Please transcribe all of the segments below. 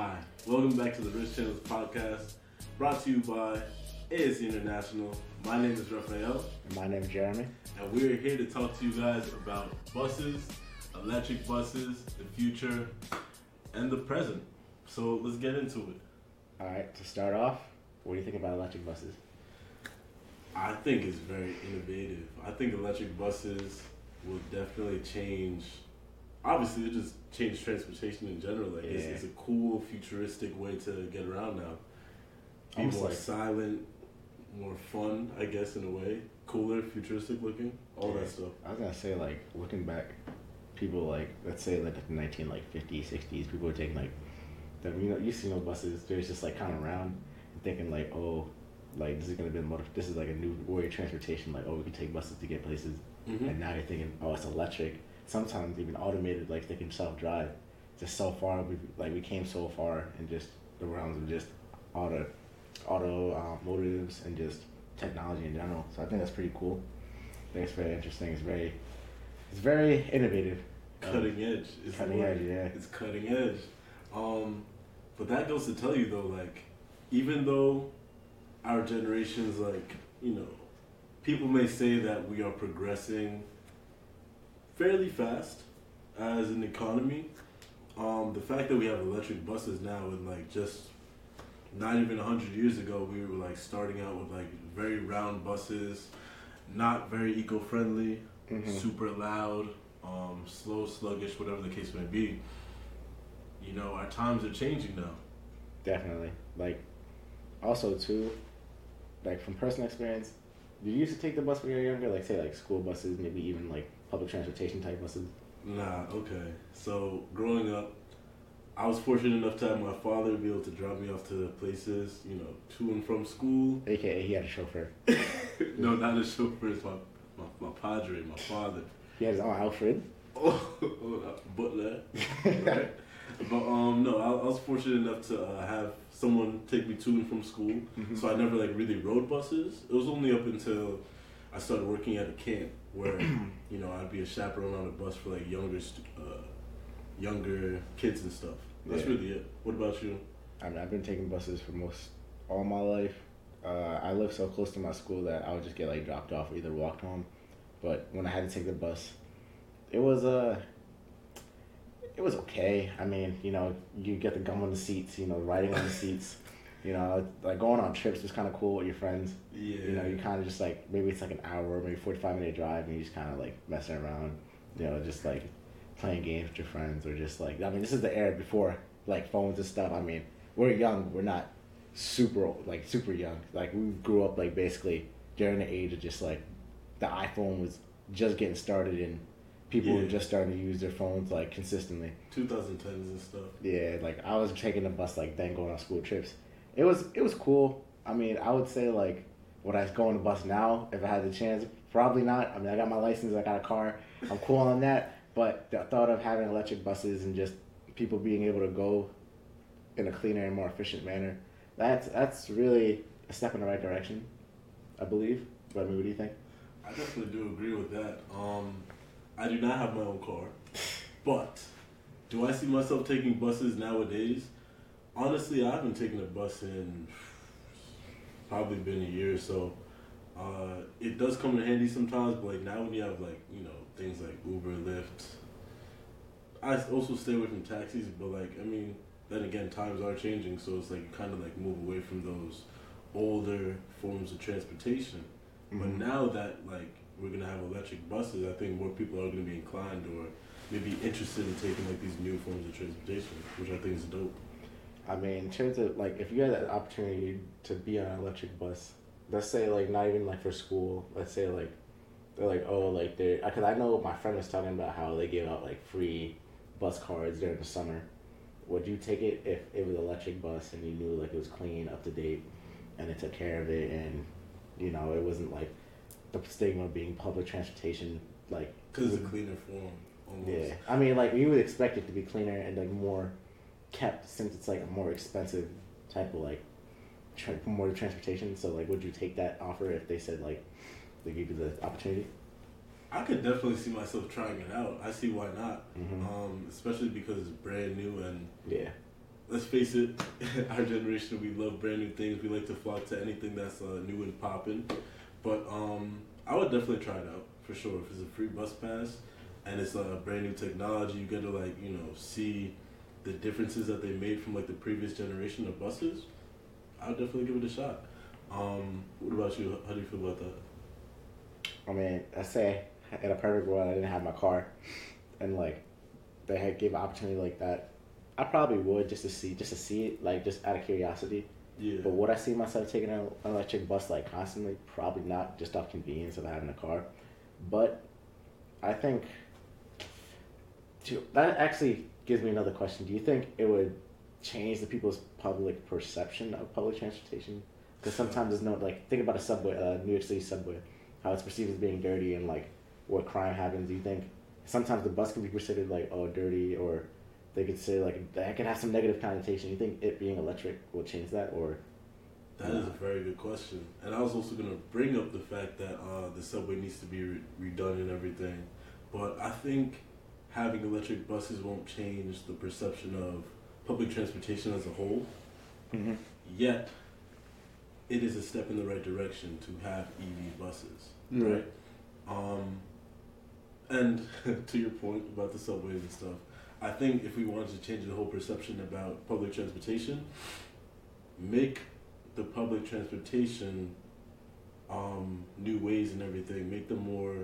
Hi, welcome back to the Rich Channels podcast, brought to you by ASZ International. My name is Rafael, And my is Jeremy. and we're here to talk to you guys about buses, electric buses, the future, and the present. So let's get into it. All right, to start off, what do you think about electric buses? I think it's very innovative. I think electric buses will definitely change. Obviously, it just change transportation in general. Like it's, Yeah. it's a cool, futuristic way to get around now. Be Almost more like- silent, more fun, I guess, in a way. Cooler, futuristic looking, all Yeah. that stuff. I was gonna say like looking back, people like let's say like the nineteen like fifties, sixties, people were taking like the you know you see no buses. They're just like kind of around and thinking like oh like this is gonna be a motor. This is like a new way of transportation. Like oh we can take buses to get places. Mhm. And now you're thinking oh it's electric. Sometimes even automated like they can self drive. Just so far we like we came so far in just the realms of just auto auto uh, motives and just technology in general. So I think that's pretty cool. I think it's very interesting. It's very it's very innovative. Um, Cutting edge. Is the cutting edge, yeah. It's cutting edge. Um, but that goes to tell you though, like, even though our generation's like, you know, people may say that we are progressing fairly fast as an economy. Um, the fact that we have electric buses now and like just not even hundred years ago, we were like starting out with like very round buses, not very eco-friendly, Mhm. super loud, um, slow, sluggish, whatever the case may be. You know, our times are changing now. Definitely. Like also too, like from personal experience, did you used to take the bus when you were younger? Like say like school buses, maybe even like public transportation type buses. Nah, okay. So growing up, I was fortunate enough to have my father be able to drop me off to places, you know, to and from school. AKA he had a chauffeur. no, not a chauffeur, it's my, my, my padre, my father. He had his own Alfred. Oh, butler. right? But um, no, I, I was fortunate enough to uh, have someone take me to and from school. Mm-hmm. So I never like really rode buses. It was only up until I started working at a camp where you know I'd be a chaperone on a bus for like younger uh, younger kids and stuff. That's Yeah. really it. What about you? I mean, I've been taking buses for most all my life. Uh, I live so close to my school that I would just get like dropped off or either walked home. But when I had to take the bus, it was uh, it was okay. I mean, you know, you get the gum on the seats, you know, riding on the seats. You know, like going on trips was kind of cool with your friends. Yeah. You know, you kind of just like maybe it's like an hour, maybe forty five minute drive, and you just kind of like messing around. You know, just like playing games with your friends, or just like I mean, this is the era before like phones and stuff. I mean, we're young, we're not super old, like super young. Like we grew up like basically during the age of just like the iPhone was just getting started and people were just starting to use their phones like consistently. 2010s and stuff. Yeah, like I was taking the bus like then going on school trips. It was it was cool. I mean, I would say like would I go on the bus now if I had the chance? Probably not. I mean, I got my license, I got a car. I'm cool on that. But the thought of having electric buses and just people being able to go in a cleaner and more efficient manner, that's that's really a step in the right direction, I believe. But I mean, what do you think? I definitely do agree with that. Um, I do not have my own car, but do I see myself taking buses nowadays? Honestly, I haven't taken a bus in probably been a year or so. Uh, it does come in handy sometimes, but like now when you have like you know things like Uber, Lyft, I also stay away from taxis. But like I mean, then again, times are changing, so it's like you kind of like move away from those older forms of transportation. But Mhm. now that like we're gonna have electric buses, I think more people are gonna be inclined or maybe interested in taking like these new forms of transportation, which I think is dope. I mean, in terms of like, if you had that opportunity to be on an electric bus, let's say like not even like for school, let's say like they're like oh like they're because uh, I know my friend was talking about how they give out like free bus cards during the summer. Would you take it if it was electric bus and you knew like it was clean, up to date, and they took care of it, and you know it wasn't like the stigma of being public transportation like Cause it's a cleaner form. Almost. yeah, I mean, like you would expect it to be cleaner and like more kept since it's like a more expensive type of like tra- more transportation. So like, would you take that offer if they said like they gave you the opportunity? I could definitely see myself trying it out. I see why not. Mhm. Um, especially because it's brand new and Yeah, let's face it, our generation we love brand new things. We like to flock to anything that's uh, new and popping. But um, I would definitely try it out for sure. If it's a free bus pass and it's a brand new technology, you get to like you know see the differences that they made from like the previous generation of buses. I would definitely give it a shot. Um, what about you? How do you feel about that? I mean, I say in a perfect world, I didn't have my car, and like they had give opportunity like that, I probably would just to see, just to see it, like just out of curiosity. Yeah. But would I see myself taking an electric bus like constantly? Probably not, just off convenience of having a car. But I think to, that actually gives me another question. Do you think it would change the people's public perception of public transportation? Because sometimes there's no like think about a subway, uh, New York City subway, how it's perceived as being dirty and like what crime happens. Do you think sometimes the bus can be considered like oh dirty or they could say like that could have some negative connotation. You think it being electric will change that or? That is a very good question, and I was also going to bring up the fact that uh, the subway needs to be re- redone and everything, but I think having electric buses won't change the perception of public transportation as a whole. Mm-hmm. Yet, it is a step in the right direction to have EV buses, Mm. right? Um, and to your point about the subways and stuff, I think if we wanted to change the whole perception about public transportation, make the public transportation um, new ways and everything, make them more.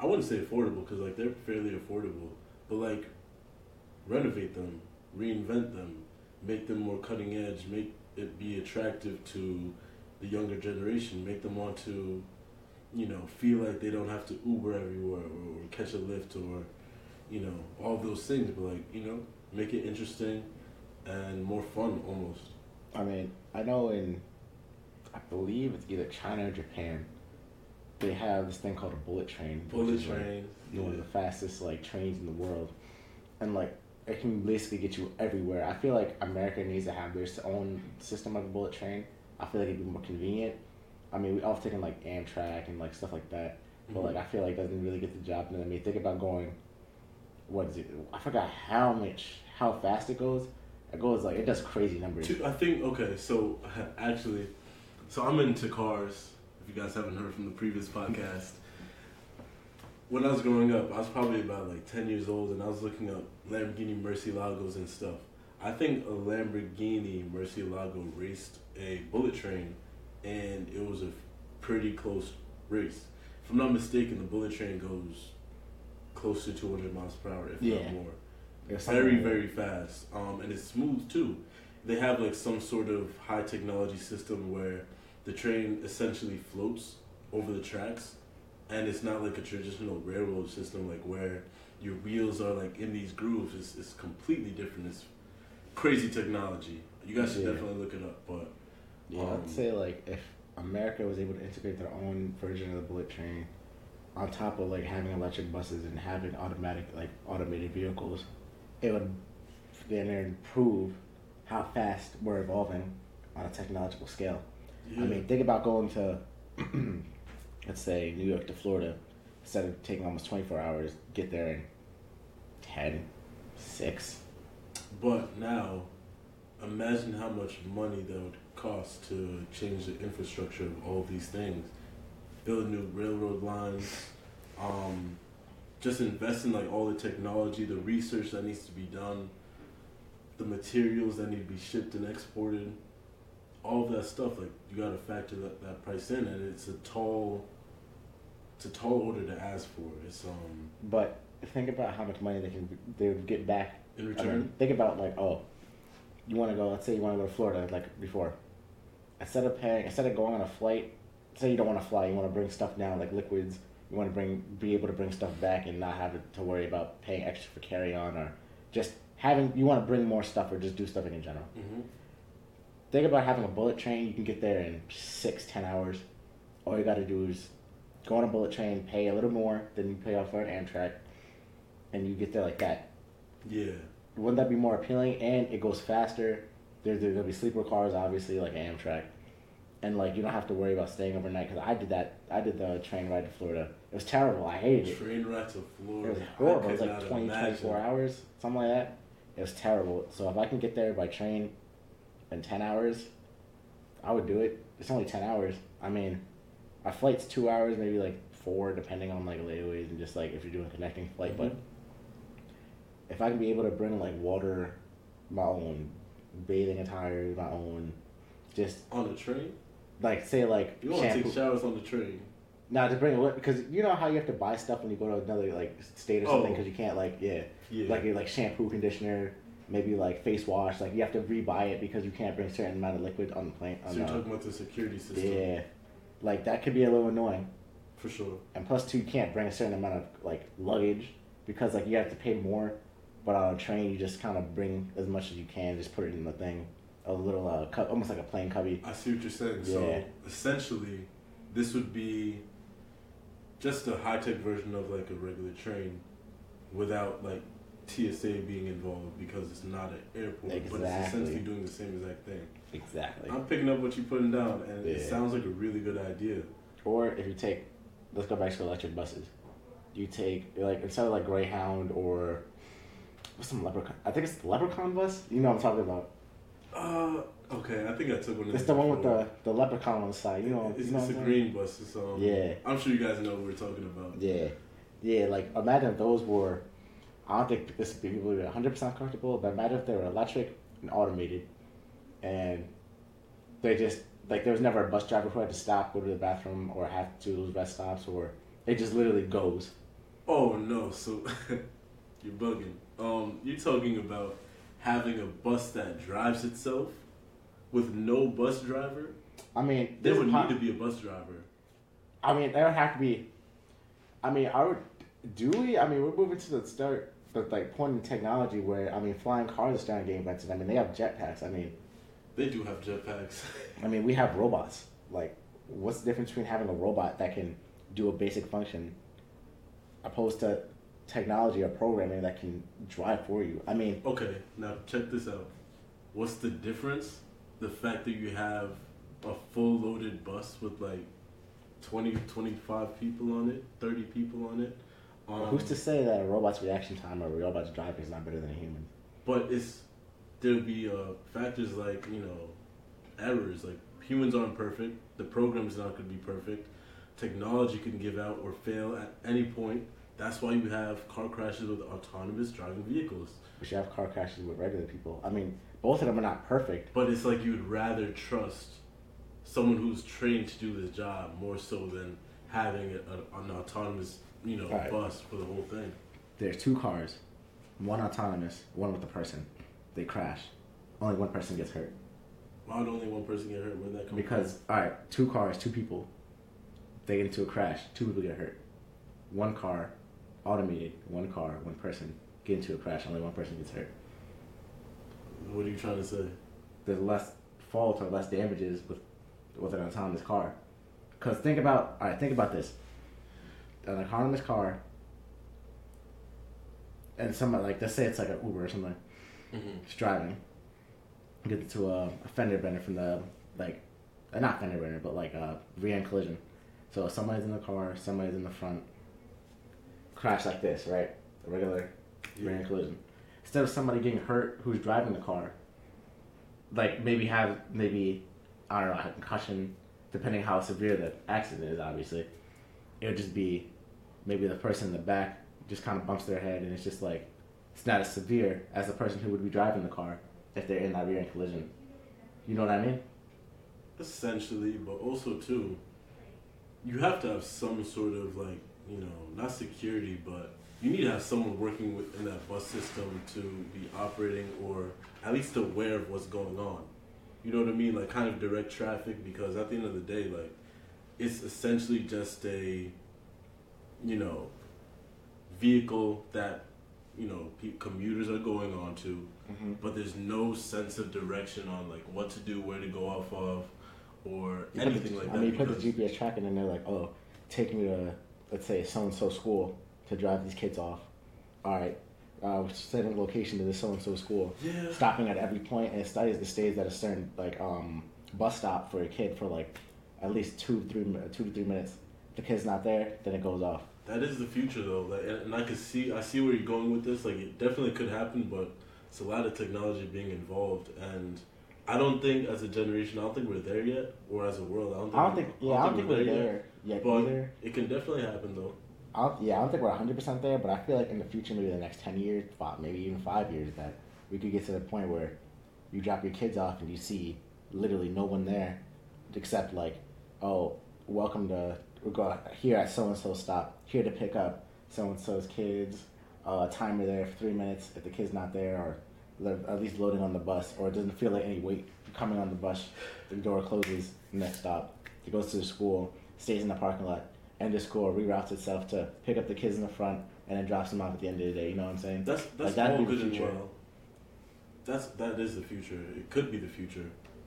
I wouldn't say affordable because like they're fairly affordable, but like renovate them, reinvent them, make them more cutting edge, make it be attractive to the younger generation, make them want to, you know, feel like they don't have to Uber everywhere or, or catch a lift or, you know, all those things. But like, you know, make it interesting and more fun almost. I mean, I know in, I believe it's either China or Japan, they have this thing called a bullet train. Bullet is, like, train. one of the fastest like trains in the world, and like it can basically get you everywhere. I feel like America needs to have their own system of a bullet train. I feel like it'd be more convenient. I mean, we all taken like Amtrak and like stuff like that, but mm-hmm. like I feel like it doesn't really get the job done. I mean, think about going. What is it? I forgot how much how fast it goes. It goes like it does crazy numbers. I think okay. So actually, so I'm into cars. If you guys haven't heard from the previous podcast, when I was growing up, I was probably about like ten years old, and I was looking up Lamborghini Murcielagos and stuff. I think a Lamborghini Murcielago raced a bullet train, and it was a pretty close race. If I'm not mistaken, the bullet train goes close to 200 miles per hour, if Yeah. not more It's very very fast. Um, and it's smooth too. They have like some sort of high technology system where the train essentially floats over the tracks and it's not like a traditional railroad system like where your wheels are like in these grooves. It's, it's completely different. It's crazy technology. You guys should Yeah. definitely look it up but Yeah, Um, I'd say like if America was able to integrate their own version of the bullet train, on top of like having electric buses and having automatic like automated vehicles, it would then improve how fast we're evolving on a technological scale. yeah. I mean, think about going to, let's say New York to Florida, instead of taking almost twenty four hours, get there in 10, 6. But now, imagine how much money that would cost to change the infrastructure of all these things. Build new railroad lines, um, just invest in like all the technology, the research that needs to be done, the materials that need to be shipped and exported, all of that stuff. Like you got to factor that, that price in, and it's a tall, it's a tall order to ask for. It's um But think about how much money they can they would get back in I return. mean, think about like, oh, you want to go. Let's say you want to go to Florida, like before. Instead of paying, instead of going on a flight, say you don't want to fly, you want to bring stuff down, like liquids. You want to bring, be able to bring stuff back and not have to worry about paying extra for carry on or just having. You want to bring more stuff or just do stuff in general. hmm Think about having a bullet train. You can get there in six, ten hours. All you got to do is go on a bullet train, pay a little more than you pay off for an Amtrak, and you get there like that Yeah. wouldn't that be more appealing? And it goes faster. There, there's gonna be sleeper cars, obviously, like Amtrak, and like you don't have to worry about staying overnight. Cause I did that. I did the train ride to Florida. It was terrible. I hated it. Train ride to It Florida. was horrible. It was like not 20, imagine. 24 hours, something like that. It was terrible. So if I can get there by train in ten hours, I would do it. It's only ten hours. I mean, a flight's two hours, maybe like four, depending on like layaways and just like if you're doing a connecting flight. But Mhm. if I can be able to bring like water, my own bathing attire, my own, just On the train? Like say like You want to shampoo. take showers on the train? Nah, to bring it with because you know how you have to buy stuff when you go to another like state or something Oh. because you can't like yeah, Yeah. like like shampoo, conditioner, maybe like face wash. Like you have to rebuy it because you can't bring a certain amount of liquid on the plane. so On you're the, talking about the security system. yeah, like that could be a little annoying. For sure. And plus, two, you can't bring a certain amount of like luggage because like you have to pay more. But on a train, you just kind of bring as much as you can. Just put it in the thing, a little uh, cu- almost like a plane cubby. I see what you're saying. Yeah. So essentially, this would be just a high tech version of like a regular train without like TSA being involved because it's not an airport, but it's essentially doing the same exact thing. Exactly. I'm picking up what you're putting down, and it sounds like a really good idea. Or if you take, let's go back to electric buses. You take like instead of like Greyhound or what's some leprechaun? I think it's the leprechaun bus. You know what I'm talking about. Uh, okay, I think I took one. It's the one with the the leprechaun on the side. You know. it's, you know it's a green bus. Um, Yeah. I'm sure you guys know what we're talking about. Yeah, yeah. Like imagine if those were. I don't think this people would be 100 percent comfortable, but imagine if they were electric and automated, and they just like there was never a bus driver who had to stop, go to the bathroom, or have to those rest stops, or it just literally goes. Oh no, so you're bugging. Um, you're talking about having a bus that drives itself with no bus driver. I mean, There would need to be a bus driver. I mean, there would have to be. I mean, I would. Do we? I mean, we're moving to the start, the like point in technology where I mean, flying cars are starting to get invented. I mean, they have jetpacks. I mean, They do have jetpacks. I mean, we have robots. Like, what's the difference between having a robot that can do a basic function, opposed to technology or programming that can drive for you? I mean, okay, now check this out. What's the difference? The fact that you have a full loaded bus with like 20, 25 people on it, 30 people on it. Um, who's to say that a robot's reaction time or a robot's driving is not better than a human? But it's there'll be uh, factors like you know errors. Like humans aren't perfect. The program's not going to be perfect. Technology can give out or fail at any point. That's why you have car crashes with autonomous driving vehicles. We should have car crashes with regular people. I mean, both of them are not perfect. But it's like you'd rather trust someone who's trained to do this job more so than having a, a, an autonomous you know Right. bus for the whole thing. There's two cars, one autonomous, one with the person. They crash. Only one person gets hurt. Why would only one person get hurt? Where'd that come Because, alright, two cars, two people. They get into a crash, two people get hurt. One car, automated, one car, one person get into a crash, only one person gets hurt. What are you trying to say? There's less fault or less damages with with an autonomous car. Because think about, alright, think about this. An autonomous car, and somebody, like, let's say it's like an Uber or something. Mm-hmm. just driving, get into a, a fender bender from the like, uh, not fender bender, but like a rear end collision. So somebody's in the car, somebody's in the front. Crash like this, right? A regular rear end collision. Instead of somebody getting hurt who's driving the car, like maybe have maybe I don't know a concussion, depending how severe the accident is. Obviously, it would just be maybe the person in the back just kind of bumps their head, and it's just like it's not as severe as the person who would be driving the car if they're in that rear end collision. You know what I mean? Essentially, but also too, you have to have some sort of like you know not security, but you need to have someone working within that bus system to be operating or at least aware of what's going on. You know what I mean? Like kind of direct traffic because at the end of the day, like it's essentially just a you know vehicle that you know pe- commuters are going on to Mm-hmm. but there's no sense of direction on like what to do, where to go off of, or You anything the, like I that. mean, you put the GPS tracking and they're like, oh, take me to, let's say, so and so school to drive these kids off. All right, uh, setting a location to the so and so school. yeah, Stopping at every point and it studies the stays at a certain like um bus stop for a kid for like at least two three two to three minutes. If the kid's not there, then it goes off. that is the future though. Like, and and I could see, I see where you're going with this. Like, it definitely could happen, but it's a lot of technology being involved, and I don't think as a generation, I don't think we're there yet, or as a world, I don't think. I don't think. Yeah, I don't think we're there yet But either. It can definitely happen though. I don't, yeah, I don't think we're 100% there, but I feel like in the future, maybe the next 10 years, five, maybe even five years, that we could get to the point where you drop your kids off and you see literally no one there except, like, oh, welcome to, we're going here at so and so stop, here to pick up so and so's kids, uh, timer there for three minutes if the kid's not there, or they're at least loading on the bus, or it doesn't feel like any weight coming on the bus, the door closes, next stop, he goes to the school, stays in the parking lot end of school reroutes itself to pick up the kids in the front and then drops them off at the end of the day. You know what I'm saying? That's that's that'd all the good and well. That's that is the future. It could be the future.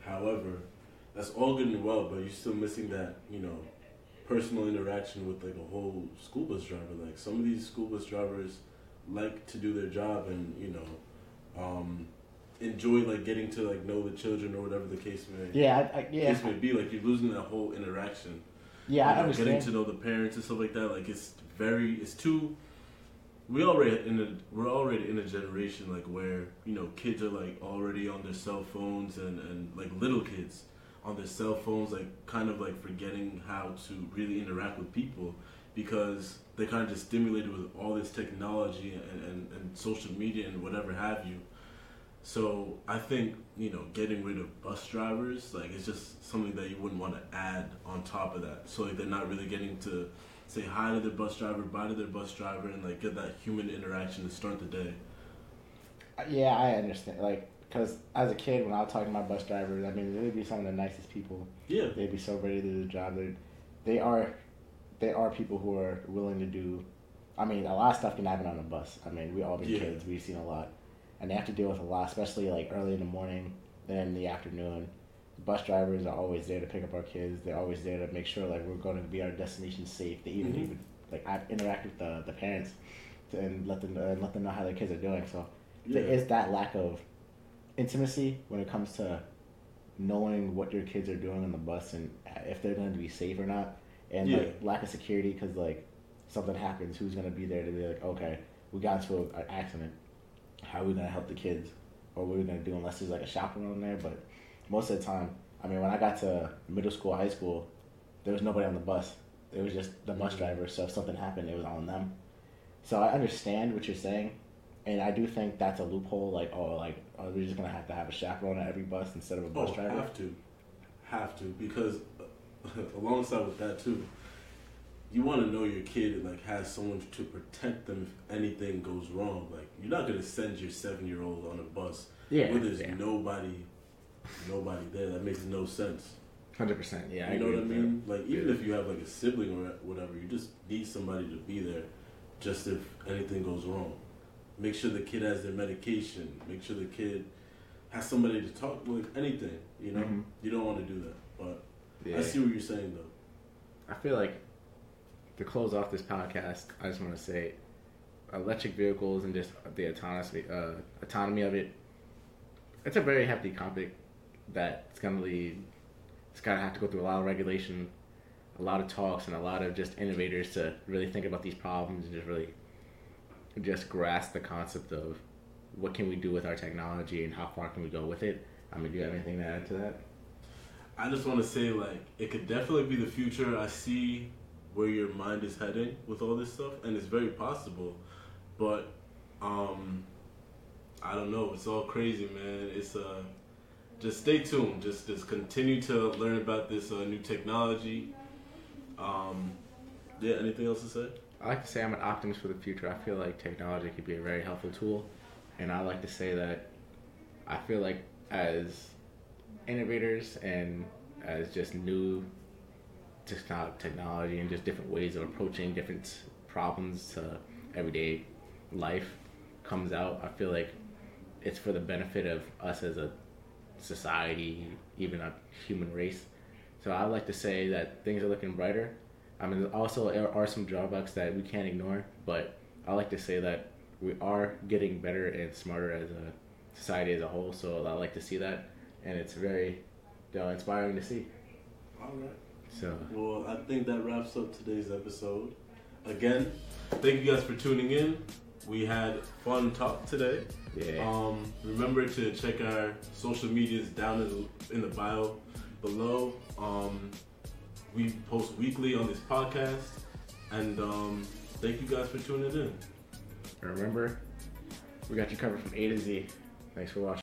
However, that's all good and well, but you're still missing that you know personal interaction with like a whole school bus driver. Like some of these school bus drivers like to do their job and you know um, enjoy like getting to like know the children or whatever the case may Yeah, I, I, yeah, case may be. Like you're losing that whole interaction. Yeah. you I know, understand. Getting to know the parents and stuff like that. Like it's very, it's too. We already in a we're already in a generation like where you know kids are like already on their cell phones and and like little kids on their cell phones like kind of like forgetting how to really interact with people because they're kind of just stimulated with all this technology and, and, and social media and whatever have you so I think you know getting rid of bus drivers like it's just something that you wouldn't want to add on top of that. So like they're not really getting to say hi to their bus driver, bye to their bus driver, and like get that human interaction to start the day. Uh, yeah, I understand. Like, because as a kid, when I was talking to my bus drivers, I mean, they'd be some of the nicest people. Yeah, They'd be so ready to do the job. They, they are, they are people who are willing to do. I mean, a lot of stuff can happen on a bus. I mean, we all been Yeah. kids. We've seen a lot, and they have to deal with a lot, especially like early in the morning, then in the afternoon. The Bus drivers are always there to pick up our kids. They're always there to make sure like we're going to be our destination safe. They even Mhm. even like I interact with the, the parents to, and let them and let them know how their kids are doing. So yeah. there is that lack of intimacy when it comes to knowing what your kids are doing on the bus and if they're going to be safe or not and Yeah. like lack of security because like something happens who's going to be there to be like okay we got into a- an accident how are we going to help the kids? Or what are we going to do unless there's like a chaperone there? But most of the time i mean when i got to middle school high school there was nobody on the bus. It was just the bus Mhm. driver. So if something happened it was on them. So i understand what you're saying. And I do think that's a loophole. Like, oh, like, are we just gonna have to have a chaperone at every bus instead of a bus oh, driver? have to, have to. Because alongside with that too, you want to know your kid and like has someone to protect them if anything goes wrong. Like you're not gonna send your seven year old on a bus Yeah, where there's yeah. nobody, nobody there. That makes no sense. hundred percent. Yeah, I you know what I with mean? Like even Yeah. if you have like a sibling or whatever, you just need somebody to be there, just if anything goes wrong. Make sure the kid has their medication. Make sure the kid has somebody to talk with. Anything, you know. Mhm. You don't want to do that, but that. Yeah. I see what you're saying though. I feel like to close off this podcast, I just want to say, electric vehicles and just the autonomy, uh, autonomy of it. It's a very hefty topic that it's gonna lead. It's gonna have to go through a lot of regulation, a lot of talks, and a lot of just innovators to really think about these problems and just really just grasp the concept of what can we do with our technology and how far can we go with it. I mean, do you have anything to add to that? I just want to say like it could definitely be the future. I see where your mind is heading with all this stuff, and it's very possible. But um, I don't know. It's all crazy, man. It's uh, just stay tuned. Just just continue to learn about this uh, new technology. Um, yeah. Anything else to say? I like to say I'm an optimist for the future. I feel like technology could be a very helpful tool, and I like to say that I feel like as innovators and as just new techno- technology and just different ways of approaching different problems to everyday life comes out, I feel like it's for the benefit of us as a society, even a human race. So I like to say that things are looking brighter. I mean, also there are some drawbacks that we can't ignore, but I like to say that we are getting better and smarter as a society as a whole. So I like to see that, and it's very you know, inspiring to see. All right. So Well, I think that wraps up today's episode. Again, thank you guys for tuning in. we had fun talk today. Yeah. Um, remember to check our social medias down in the, in the bio below. Um, we post weekly on this podcast, and um, thank you guys for tuning in. Remember, we got you covered from A to Z. Thanks for watching.